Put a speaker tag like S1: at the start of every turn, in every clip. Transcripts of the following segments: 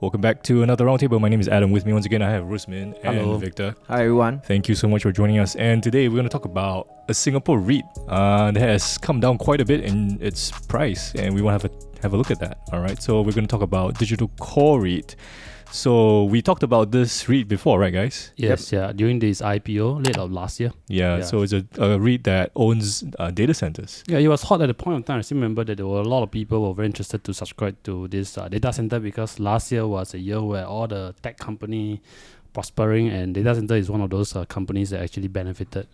S1: Welcome back to another roundtable. My name is Adam. With me once again, I have Rusmin and
S2: Hello.
S1: Victor.
S3: Hi everyone.
S1: Thank you so much for joining us. And today we're going to talk about a Singapore REIT uh, that has come down quite a bit in its price, and we want to have a have a look at that. All right. So we're going to talk about Digital Core REIT. So we talked about this REIT before, right, guys?
S2: Yes, yeah. During this IPO late of last year.
S1: Yeah.
S2: Yeah.
S1: So it's a, a REIT that owns uh, data centers.
S2: Yeah, it was hot at the point of time. I still remember that there were a lot of people who were very interested to subscribe to this uh, data center because last year was a year where all the tech company prospering and data center is one of those uh, companies that actually benefited.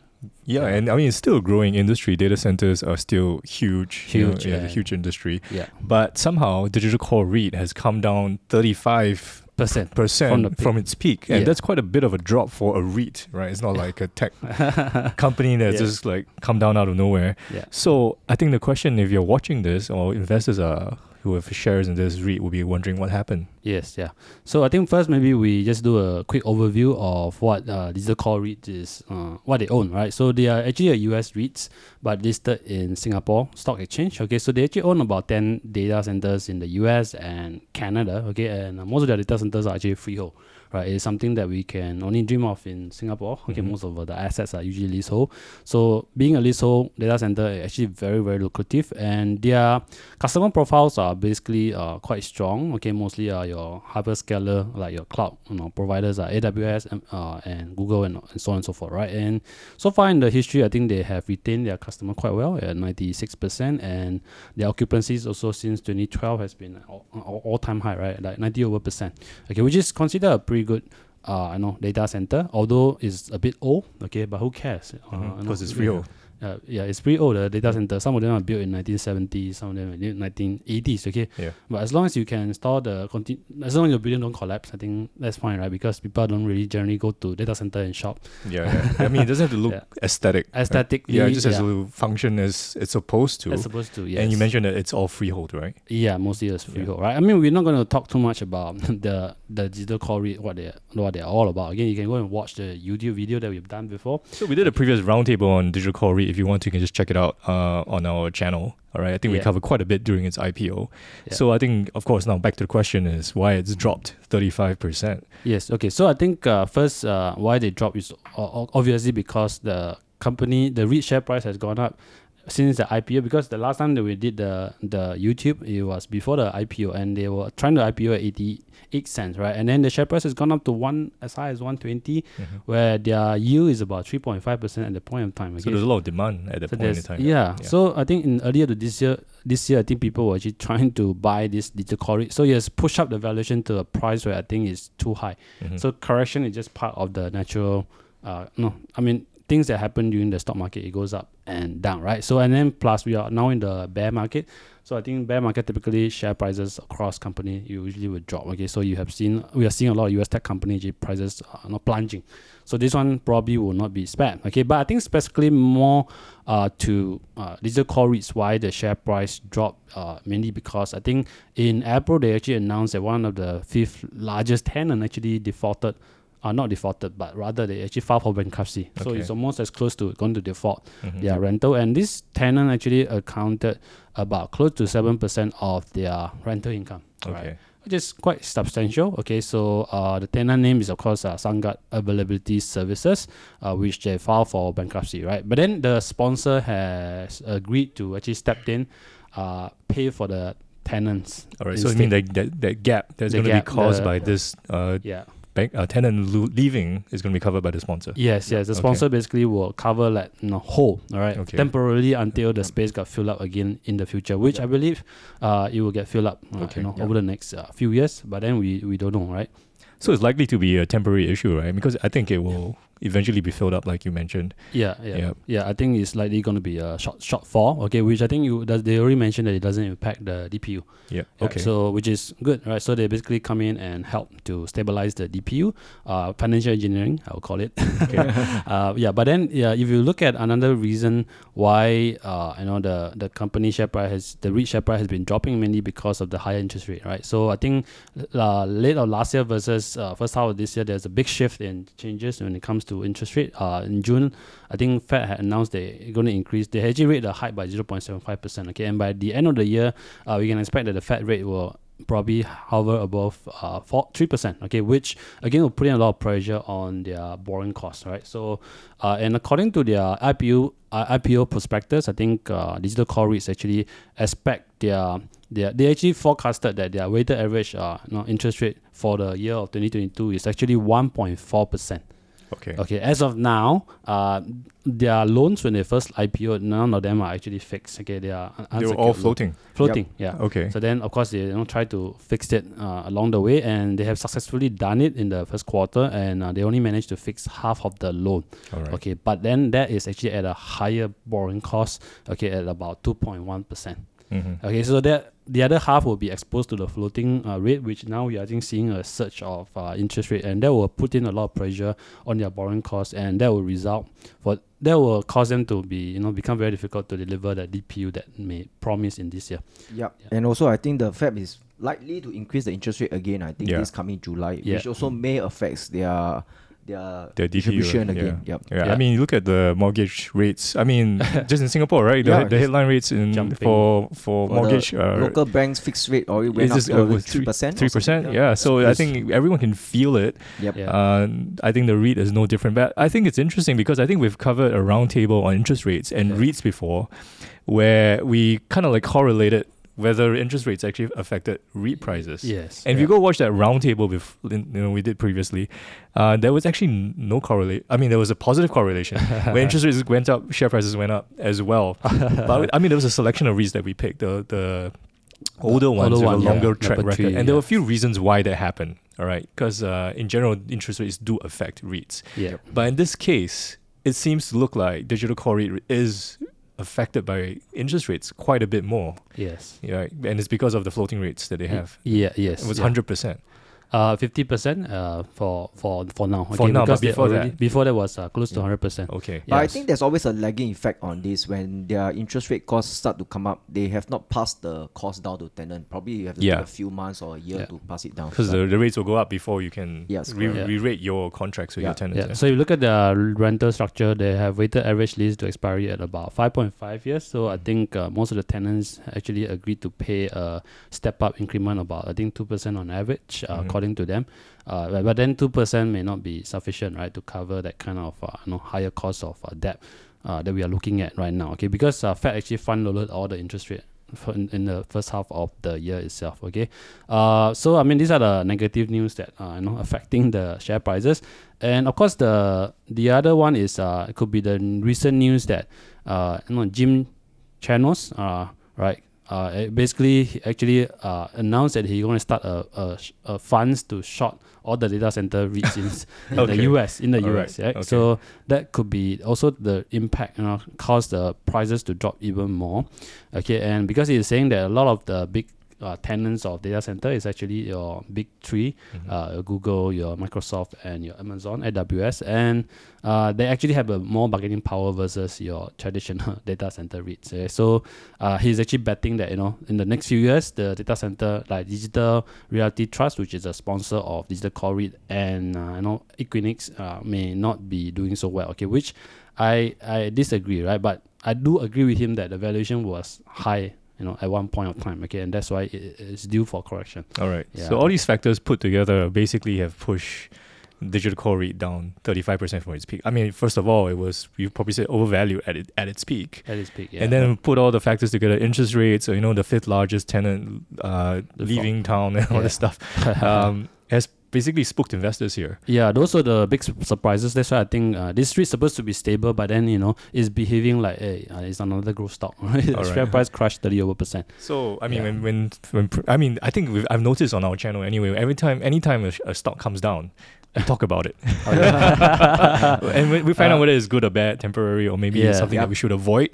S1: Yeah, and I mean it's still a growing industry. Data centers are still huge, you know,
S2: Huge,
S1: yeah, a huge industry.
S2: Yeah,
S1: But somehow Digital Core REIT has come down thirty five
S2: percent.
S1: percent
S2: From
S1: from, its peak, and
S2: Yeah.
S1: that's quite a bit of a drop for a REIT, right? It's not like a tech company that
S2: Yeah.
S1: just like come down out of nowhere.
S2: Yeah.
S1: So I think the question, if you're watching this or investors are who have shares in this REIT, will be wondering what happened.
S2: Yes, yeah. So I think first maybe we just do a quick overview of what uh, Digital Core REIT is, uh, what they own, right? So they are actually a US REITs, but listed in Singapore Stock Exchange. Okay, so they actually own about 10 data centers in the US and Canada. Okay, and uh, most of their data centers are actually freehold. Right, it's something that we can only dream of in Singapore. Okay,
S1: Mhm.
S2: most of the assets are usually leasehold. So being a leasehold data center is actually very very lucrative, and their customer profiles are basically uh, quite strong. Okay, mostly are your hyperscaler like your cloud you know providers are AWS and, uh, and Google and, and so on and so forth, right? And so far in the history, I think they have retained their customer quite well at ninety six percent, and their occupancies also since twenty twelve has been all, all, time high, right? Like ninety over percent. Okay, which is considered a pretty good. Uh, I know data center, although it's a bit old, okay, but who cares? Uh, you know,
S1: Because it's
S2: yeah. Uh, yeah, it's pretty old. The data center. Some of them are built in 1970s, some of them in 1980s. Okay,
S1: Yeah.
S2: but as long as you can install the conti- as long as your building don't collapse, I think that's fine, right? Because people don't really generally go to data center and shop.
S1: Yeah, yeah. I mean, it doesn't have to look
S2: Yeah.
S1: aesthetic. right? Yeah, it just has to function as it's supposed to.
S2: as supposed to. Yes.
S1: And you mentioned that it's all freehold, right?
S2: Yeah, mostly it's freehold, right? I mean, we're not going to talk too much about the the digital core what they what they're all about. Again, you can go and watch the YouTube video that we've done before.
S1: So we did a previous roundtable on Digital Core If you want to, you can just check it out uh, on our channel. All right, I think we covered quite a bit during its IPO.
S2: Yeah.
S1: So I think, of course, now back to the question is why it's dropped thirty five percent.
S2: Yes. Okay. So I think uh, first, uh, why they drop is obviously because the company, the REIT share price has gone up since the IPO. Because the last time that we did the the YouTube, it was before the IPO, and they were trying to IPO at eighty eight cents, right? And then the share price has gone up to one as high as one twenty, where their yield is about three point five percent at the point of time.
S1: So there's a lot of demand at that
S2: So
S1: point in time.
S2: Yeah. So I think in earlier to this year, this year I think people were actually trying to buy this digital core. So has pushed up the valuation to a price where I think is too high.
S1: Mhm.
S2: So correction is just part of the natural. Uh, no, I mean things that happen during the stock market. It goes up and down, right? So and then plus we are now in the bear market. So I think bear market typically share prices across company usually will drop. Okay, so you have seen we are seeing a lot of US tech company prices are not plunging. So this one probably will not be spared. Okay, but I think specifically more uh, to uh, digital core REITs why the share price dropped uh, mainly because I think in April they actually announced that one of the fifth largest tenant actually defaulted. Uh, not defaulted, but rather they actually filed for bankruptcy. So it's almost as close to going to default
S1: Mhm.
S2: their rental. And this tenant actually accounted about close to seven percent of their rental income.
S1: Okay.
S2: Right which is quite substantial. Okay, so uh, the tenant name is of course uh, Sungard Availability Services, uh, which they filed for bankruptcy, right? But then the sponsor has agreed to actually step in, uh, pay for the tenants.
S1: All right. So I mean
S2: instead.
S1: that that, that gap that's going to be caused
S2: the-
S1: by this uh,
S2: Yeah.
S1: Bank uh, tenant lo- leaving is going to be covered by the sponsor.
S2: Yes, yes. The
S1: Okay.
S2: sponsor basically will cover like you know whole, all right,
S1: Okay.
S2: temporarily until the space got filled up again in the future, which I believe uh it will get filled up, uh,
S1: Okay,
S2: you know,
S1: yeah.
S2: over the next uh, few years. But then we we don't know, right?
S1: So it's likely to be a temporary issue, right? Because I think it will eventually be filled up, like you mentioned.
S2: Yeah, yeah,
S1: Yeah.
S2: yeah. I think it's likely going to be a short shortfall. Okay, which I think you does they already mentioned that it doesn't impact the DPU.
S1: Yeah.
S2: Yeah,
S1: Okay.
S2: So which is good, right? So they basically come in and help to stabilize the DPU, uh, financial engineering, I'll call it.
S1: Okay.
S2: uh, yeah, but then yeah, if you look at another reason why uh, you know the the company share price has the REIT share price has been dropping mainly because of the higher interest rate, right? So I think uh, late of last year versus uh, first half of this year, there's a big shift in changes when it comes to interest rate. Uh, in June, I think Fed had announced they're going to increase. They actually rate the hike by 0.75 percent. Okay, and by the end of the year, uh, we can expect that the Fed rate will probably hover above uh four three percent. Okay, which again will put in a lot of pressure on their borrowing costs, right? So, uh, and according to their IPO uh, IPO prospectus, I think uh, digital core REITs actually expect their their they actually forecasted that their weighted average uh you know, interest rate for the year of 2022 is actually 1.4 percent.
S1: Okay.
S2: Okay, as of now, uh, their loans when they first IPO, none of them are actually fixed. Okay, they are un-
S1: They were all
S2: unsecured loan-
S1: floating.
S2: floating. Yeah.
S1: Okay.
S2: So then, of course, they you know try to fix it uh, along the way, and they have successfully done it in the first quarter, and uh, they only managed to fix half of the loan.
S1: All right.
S2: Okay, but then that is actually at a higher borrowing cost. Okay, at about two point one percent.
S1: Mm-hmm.
S2: Okay, so that the other half will be exposed to the floating uh, rate, which now we are seeing a surge of uh, interest rate, and that will put in a lot of pressure on their borrowing costs, and that will result for that will cause them to be you know become very difficult to deliver the DPU that may promise in this year.
S3: Yep.
S2: Yeah.
S3: And also, I think the Fed is likely to increase the interest rate again. I think
S1: Yeah.
S3: this coming July,
S2: Yeah.
S3: which also may affect their their,
S1: Their
S3: distribution
S1: right?
S3: again. Yep.
S1: Yeah, I mean, look at the mortgage rates. I mean, just in Singapore, right? The,
S3: Yeah,
S1: the headline rates in
S2: jumping.
S1: for for
S3: For
S1: mortgage
S3: the
S1: uh,
S3: local banks fixed rate already went up
S1: just,
S3: to
S1: uh,
S3: three percent.
S1: three percent. Yeah, so I think everyone can feel it.
S3: Yep.
S2: Yeah.
S1: Uh, I think the REIT is no different. But I think it's interesting because I think we've covered a roundtable on interest rates and
S2: Yeah.
S1: REITs before, where we kind of like correlated whether interest rates actually affected REIT prices.
S2: Yes.
S1: And if you go watch that roundtable, bef- you know, we did previously, uh, there was actually no correlate. I mean, there was a positive correlation. when interest rates went up, share prices went up as well. but I mean, there was a selection of REITs that we picked. The the older ones
S2: older
S1: with
S2: one,
S1: a
S2: yeah.
S1: longer track record,
S2: three,
S1: and there were a few reasons why that happened. All right, because uh, in general, interest rates do affect REITs.
S2: yeah.
S1: But in this case, it seems to look like digital core REIT is affected by interest rates quite a bit more.
S2: Yes.
S1: Yeah, and it's because of the floating rates that they have.
S2: Yeah. Yes.
S1: It was
S2: yeah.
S1: hundred percent.
S2: Uh, fifty percent. Uh, for for for now.
S1: For now, but
S2: because
S1: before
S2: already-
S1: that-
S2: before that was uh, close to hundred percent.
S1: Okay.
S3: But I think there's always a lagging effect on this when their interest rate costs start to come up. They have not passed the cost down to tenant. Probably you have to
S1: Yeah.
S3: take a few months or a year
S2: Yeah.
S3: to pass it down.
S1: Because the, the rates will go up before you can
S3: Yes,
S1: re-
S2: correct.
S1: re-rate your contracts with
S3: Yeah.
S1: your tenants.
S2: Yeah.
S1: yeah.
S2: So you look at the rental structure, they have weighted average lease to expiry at about 5.5 years. So I think uh, most of the tenants actually agreed to pay a step up increment about I think two percent on average, uh,
S1: Mhm.
S2: According to them. Uh, but, then two percent may not be sufficient, right, to cover that kind of uh, you know higher cost of uh, debt uh, that we are looking at right now. Okay, because uh, Fed actually front loaded all the interest rate. In, in the first half of the year itself, okay. Uh, so I mean these are the negative news that uh, you know affecting the share prices. And of course, the the other one is uh, it could be the recent news that uh, you know Jim Chanos, uh, right, uh, basically he actually uh, announced that he's going to start a, a, a funds to short all the data center REITs in, in
S1: Okay.
S2: the US in the
S1: All
S2: US,
S1: right.
S2: right?
S1: Okay.
S2: So that could be also the impact, you know, cause the prices to drop even more. Okay, and because he's saying that a lot of the big uh, tenants of data center is actually your big 3
S1: Mhm.
S2: uh, your Google, your Microsoft, and your Amazon, AWS, and uh, they actually have a more bargaining power versus your traditional data center REITs. eh. So uh, he's actually betting that you know in the next few years, the data center like Digital Realty Trust, which is a sponsor of Digital Core REIT, and uh, you know Equinix uh, may not be doing so well. Okay, which I I disagree, right? But I do agree with him that the valuation was high. You know, at one point of time, okay, and that's why it, it's due for correction.
S1: All right.
S2: Yeah.
S1: So all these factors put together basically have pushed digital core REIT down 35% from its peak. I mean, first of all, it was you probably said overvalued at it at its peak.
S2: At its peak, yeah.
S1: And then put all the factors together, interest rates, or you know, the fifth largest tenant uh, leaving town and all
S2: Yeah.
S1: this stuff, um, has basically spooked investors here.
S2: Yeah, those are the big surprises. That's why I think uh, this street's supposed to be stable, but then you know it's behaving like hey, uh, it's another growth stock. Right? Share price crashed thirty over percent.
S1: So I mean,
S2: Yeah.
S1: when, when when I mean, I think we've, I've noticed on our channel anyway. Every time, anytime a, a stock comes down, we talk about it, and we, we find out
S2: Uh,
S1: whether it's good or bad, temporary, or maybe
S2: Yeah.
S1: something that we should avoid.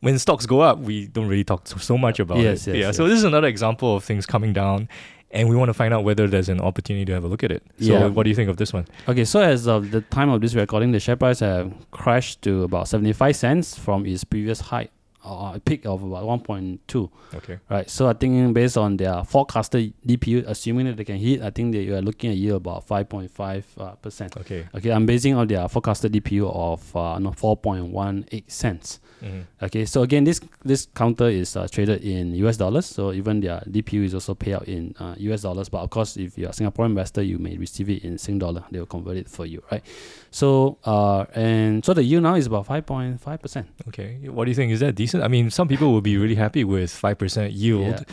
S1: When stocks go up, we don't really talk so, so much about
S2: Yes,
S1: it.
S2: yes,
S1: yeah. So this is another example of things coming down, and we want to find out whether there's an opportunity to have a look at it. So
S2: Yeah.
S1: what do you think of this one?
S2: Okay, so as of the time of this recording, the share price have crashed to about seventy five cents from its previous high, uh, peak of about one point two.
S1: Okay.
S2: Right. So I think based on their forecasted DPU, assuming that they can hit, I think they are looking at yield about five point five uh, percent.
S1: Okay.
S2: Okay, I'm basing on their forecasted DPU of uh, no, 4.18 cents.
S1: Mhm.
S2: Okay, so again, this this counter is uh, traded in US dollars, so even their DPU is also paid out in uh, US dollars. But of course, if you're a Singapore investor, you may receive it in Sing dollar. They will convert it for you, right? So uh, and so the yield now is about five point five percent.
S1: Okay. What do you think? Is that decent? I mean, some people will be really happy with 5% yield,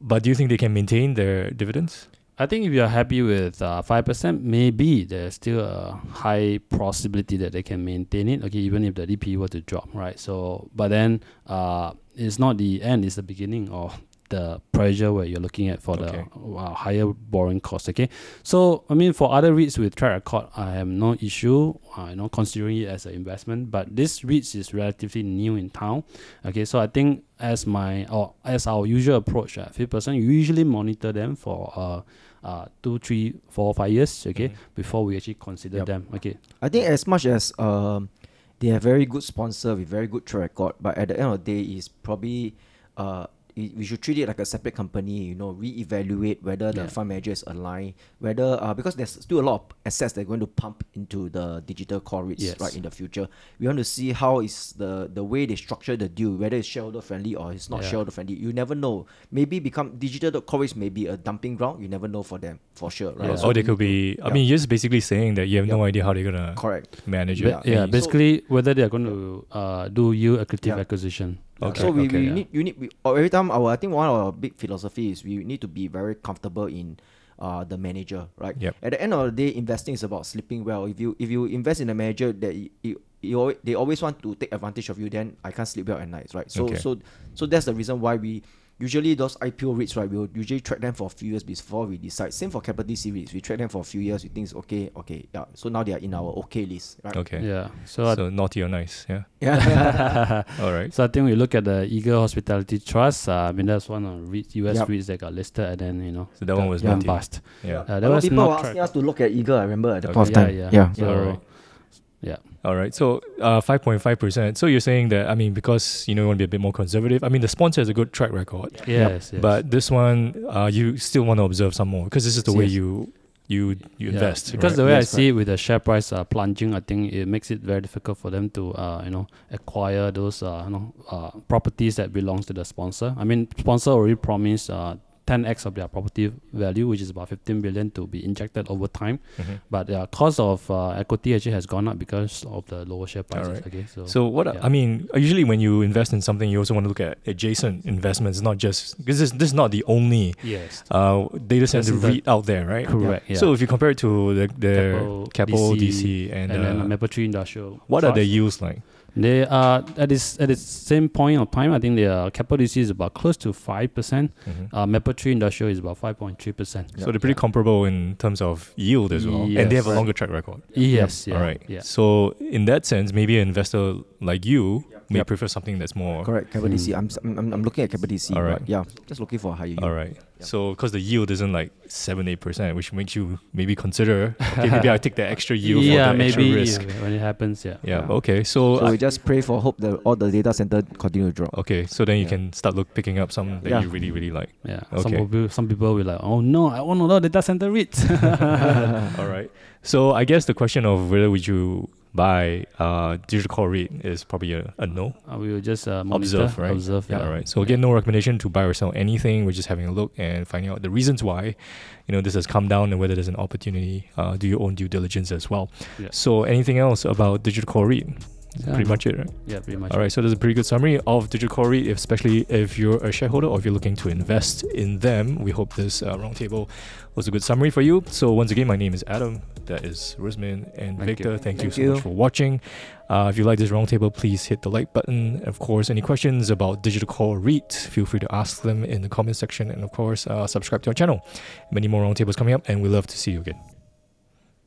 S1: but do you think they can maintain their dividends?
S2: I think if you're happy with uh, five percent, maybe there's still a high possibility that they can maintain it. Okay, even if the DPU were to drop, right? So, but then uh, it's not the end; it's the beginning of the pressure where you're looking at for
S1: Okay.
S2: the uh, higher borrowing cost. Okay, so I mean, for other REITs with track record, I have no issue. Uh, you know, considering it as an investment, but this REITs is relatively new in town. Okay, so I think as my or as our usual approach at Fifth Person, you usually monitor them for uh, uh two, three, four, five years. Okay,
S1: Mhm.
S2: before we actually consider
S3: Yup.
S2: them. Okay,
S3: I think as much as um, they have very good sponsor with very good track record, but at the end of the day, is probably uh, i- we should treat it like a separate company. You know, re-evaluate whether the
S2: Yeah.
S3: fund manager is aligned, whether uh, because there's still a lot of assets they're going to pump into the digital core REITs
S2: Yes.
S3: right in the future. We want to see how is the the way they structure the deal, whether it's shareholder friendly or it's not
S2: Yeah.
S3: shareholder friendly. You never know. Maybe become digital core REITs may be a dumping ground. You never know for them for sure, right?
S2: Yeah.
S3: So
S1: or they could
S3: need
S1: be, I mean, you're just basically saying that you have no idea how they're going
S3: to-
S1: to
S3: correct.
S1: manage
S2: Ba-
S1: it.
S2: yeah,
S3: So-
S2: basically whether they are going to uh do yield accretive
S3: Yeah.
S2: acquisition.
S1: Okay,
S3: so we,
S1: okay,
S3: we
S1: yeah.
S3: need you need we, or every time our I think one of our big philosophy is we need to be very comfortable in uh the manager, right?
S1: Yep.
S3: At the end of the day, investing is about sleeping well. If you if you invest in a manager that you, you, you they always want to take advantage of you, then I can't sleep well at night, right? So
S1: Okay.
S3: so so that's the reason why we usually those IPO rates, right? We'll usually track them for a few years before we decide. Same for capital series, we track them for a few years. We think it's okay, okay, yeah. So now they are in our okay list, right?
S1: Okay.
S2: Yeah. So, I
S1: So naughty or nice, yeah.
S3: Yeah.
S1: All right.
S2: So I think we look at the Eagle Hospitality Trust. Uh, I mean that's one of REIT, US
S3: Yup.
S2: REITs that got listed, and then you know
S1: So that one was
S2: went
S1: naughty.
S2: bust.
S1: Yeah.
S2: Uh, that was
S3: people
S2: not
S3: were asking
S2: track-
S3: us to look at Eagle. I remember at the
S1: Okay.
S3: point of
S2: Yeah,
S3: time.
S2: yeah.
S3: yeah.
S2: So
S1: Alright.
S2: yeah,
S1: All right. So uh, 5.5%. So you're saying that, I mean, because, you know, you want to be a bit more conservative. I mean, the sponsor has a good track record.
S2: yes, yes.
S1: But this one, uh, you still want to observe some more because this is the way you you you
S2: Yeah,
S1: invest.
S2: because
S1: right?
S2: the way
S3: Yes,
S2: I see it with the share price uh, plunging, I think it makes it very difficult for them to uh, you know acquire those uh, you know uh, properties that belongs to the sponsor. I mean, sponsor already promised uh, 10x of their property value, which is about 15 billion, to be injected over time.
S1: Mhm.
S2: But their cost of uh, equity actually has gone up because of the lower share prices.
S1: Alright.
S2: Okay, so,
S1: So what I-
S2: yeah.
S1: I mean, usually when you invest in something, you also want to look at adjacent investments, not just because this this is not the only
S2: yes,
S1: uh, data center
S2: the-
S1: REIT out there, right?
S2: correct. Yeah.
S1: So if you compare it to the the
S2: Keppel,
S1: Keppel DC,
S2: DC,
S1: and,
S2: and then
S1: uh,
S2: uh, Mapletree Industrial.
S1: what are the
S2: Trust.
S1: yields like?
S2: They are at this at the same point of time. I think their Keppel DC is about close to five percent.
S1: Mhm.
S2: Uh, Mapletree Industrial is about five point three percent.
S1: So they're pretty comparable in terms of yield as well, and they have a longer track record.
S2: Yes, yeah,
S1: All right.
S2: yeah.
S1: So in that sense, maybe an investor like you may
S3: Yep.
S1: prefer something that's more.
S3: Correct.
S2: Keppel.
S3: DC. I'm, s- I'm, I'm looking at Keppel DC.
S1: Alright.
S3: Yeah. Just looking for a higher yield.
S1: All right.
S3: Yep.
S1: So because the yield isn't like seven eight percent, which makes you maybe consider okay, maybe I take the extra yield
S2: yeah,
S1: for the extra
S2: maybe
S1: risk.
S2: yeah, when it happens, yeah.
S1: Yeah.
S3: Yeah.
S1: Okay. So,
S3: So
S1: I-
S3: we just pray for hope that all the data center continue to drop.
S1: okay. So then you
S3: Yeah.
S1: can start look picking up some that
S3: Yeah.
S1: you really really like.
S2: Yeah, some
S1: Okay.
S2: people, some people will like, oh no, I want a lot of data center REITs.
S1: All right. So I guess the question of whether would you buy uh, digital core REIT is probably a, a no.
S2: uh, we will just uh, monitor,
S1: Observe, right?
S2: Observe, yeah.
S1: All right. So again, no recommendation to buy or sell anything. We're just having a look and finding out the reasons why, you know, this has come down and whether there's an opportunity. Uh, do your own due diligence as well.
S2: Yeah.
S1: So anything else about digital core REIT?
S2: Yeah,
S1: pretty much it, right?
S2: Yeah, pretty much.
S1: All right, so there's a pretty good summary of Digital Core REIT, especially if you're a shareholder or if you're looking to invest in them. We hope this uh, roundtable was a good summary for you. So once again, my name is Adam. That is Rusmin and
S2: Thank
S1: Victor.
S2: you.
S1: Thank,
S3: Thank
S1: you so much for watching. Uh, if you like this roundtable, please hit the like button. Of course, any questions about Digital Core REIT, feel free to ask them in the comment section. And of course, uh, subscribe to our channel. Many more roundtables coming up, and we love to see you again.